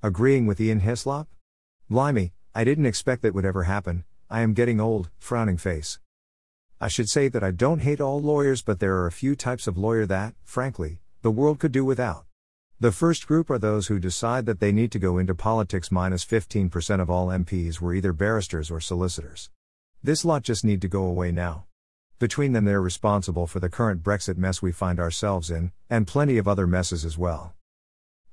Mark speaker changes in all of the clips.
Speaker 1: Agreeing with Ian Hislop? Blimey, I didn't expect that would ever happen, I am getting old, frowning face. I should say that I don't hate all lawyers, but there are a few types of lawyer that, frankly, the world could do without. The first group are those who decide that they need to go into politics minus 15% of all MPs were either barristers or solicitors. This lot just need to go away now. Between them, they're responsible for the current Brexit mess we find ourselves in, and plenty of other messes as well.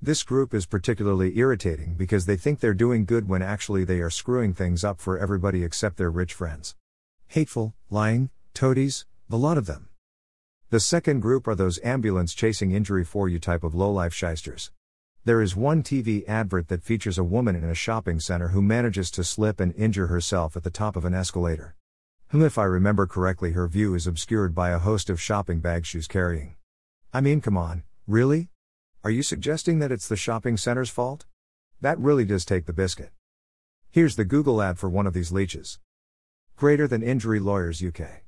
Speaker 1: This group is particularly irritating because they think they're doing good when actually they are screwing things up for everybody except their rich friends. Hateful, lying, toadies, the lot of them. The second group are those ambulance chasing injury for you type of lowlife shysters. There is one TV advert that features a woman in a shopping center who manages to slip and injure herself at the top of an escalator. Whom, if I remember correctly, her view is obscured by a host of shopping bags she's carrying. I mean, come on, really? Are you suggesting that it's the shopping center's fault? That really does take the biscuit. Here's the Google ad for one of these leeches. Greater than Injury Lawyers UK.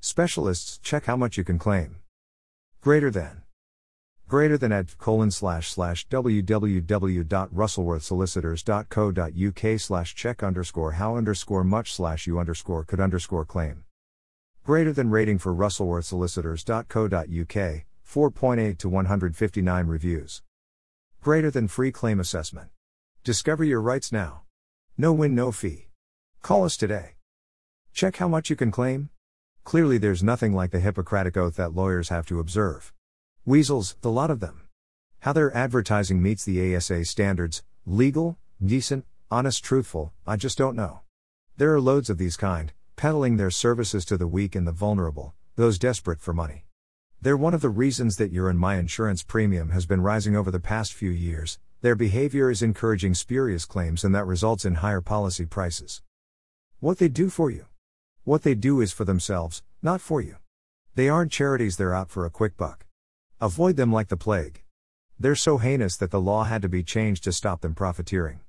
Speaker 1: Specialists check how much you can claim. Greater than. Greater than at colon slash slash www.russellworthsolicitors.co.uk slash check underscore how underscore much slash you underscore could underscore claim. Greater than rating for russellworthsolicitors.co.uk 4.8 to 159 reviews. Greater than free claim assessment. Discover your rights now. No win, no fee. Call us today. Check how much you can claim. Clearly, there's nothing like the Hippocratic oath that lawyers have to observe. Weasels, the lot of them. How their advertising meets the ASA standards legal, decent, honest, truthful, I just don't know. There are loads of these kind, peddling their services to the weak and the vulnerable, those desperate for money. They're one of the reasons that your and my insurance premium has been rising over the past few years. Their behavior is encouraging spurious claims and that results in higher policy prices. What they do for you. What they do is for themselves, not for you. They aren't charities, they're out for a quick buck. Avoid them like the plague. They're so heinous that the law had to be changed to stop them profiteering.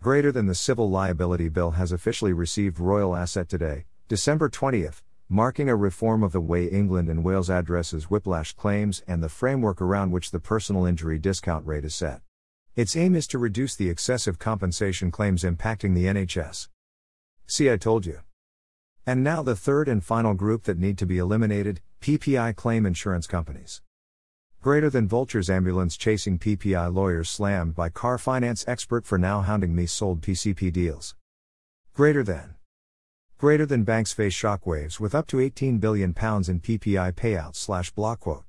Speaker 1: Greater than the Civil Liability Bill has officially received royal assent today, December 20th, marking a reform of the way England and Wales addresses whiplash claims and the framework around which the personal injury discount rate is set. Its aim is to reduce the excessive compensation claims impacting the NHS. See, I told you. And now the third and final group that need to be eliminated PPI claim insurance companies. Greater than vultures ambulance chasing PPI lawyers slammed by car finance expert for now hounding me sold PCP deals. Greater than. Greater than banks face shockwaves with up to 18 billion pounds in PPI payouts slash block quote.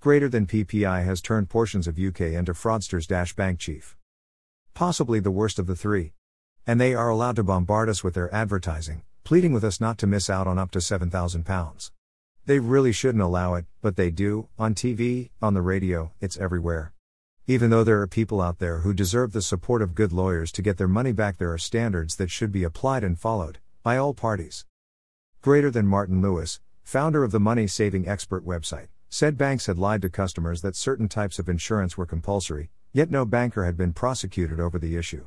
Speaker 1: Greater than PPI has turned portions of UK into fraudsters dash bank chief. Possibly the worst of the three. And they are allowed to bombard us with their advertising, pleading with us not to miss out on up to 7,000 pounds. They really shouldn't allow it, but they do, on TV, on the radio, it's everywhere. Even though there are people out there who deserve the support of good lawyers to get their money back, there are standards that should be applied and followed by all parties. Greater than Martin Lewis, founder of the money saving expert website, said banks had lied to customers that certain types of insurance were compulsory, yet no banker had been prosecuted over the issue.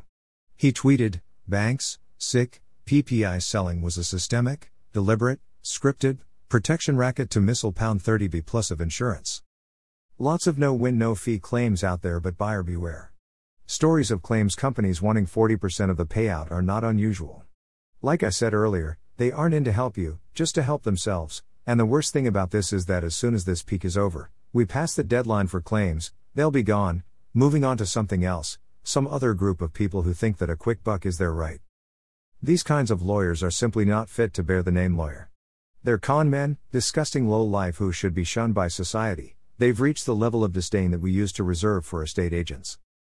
Speaker 1: He tweeted, Banks, sick, PPI selling was a systemic, deliberate, scripted, protection racket to missile pound 30b plus of insurance. Lots of no win no fee claims out there, but buyer beware. Stories of claims companies wanting 40% of the payout are not unusual. Like I said earlier, they aren't in to help you, just to help themselves. And the worst thing about this is that as soon as this peak is over, we pass the deadline for claims, they'll be gone, moving on to something else, some other group of people who think that a quick buck is their right. These kinds of lawyers are simply not fit to bear the name lawyer. They're con men, disgusting low life who should be shunned by society. They've reached the level of disdain that we used to reserve for estate agents.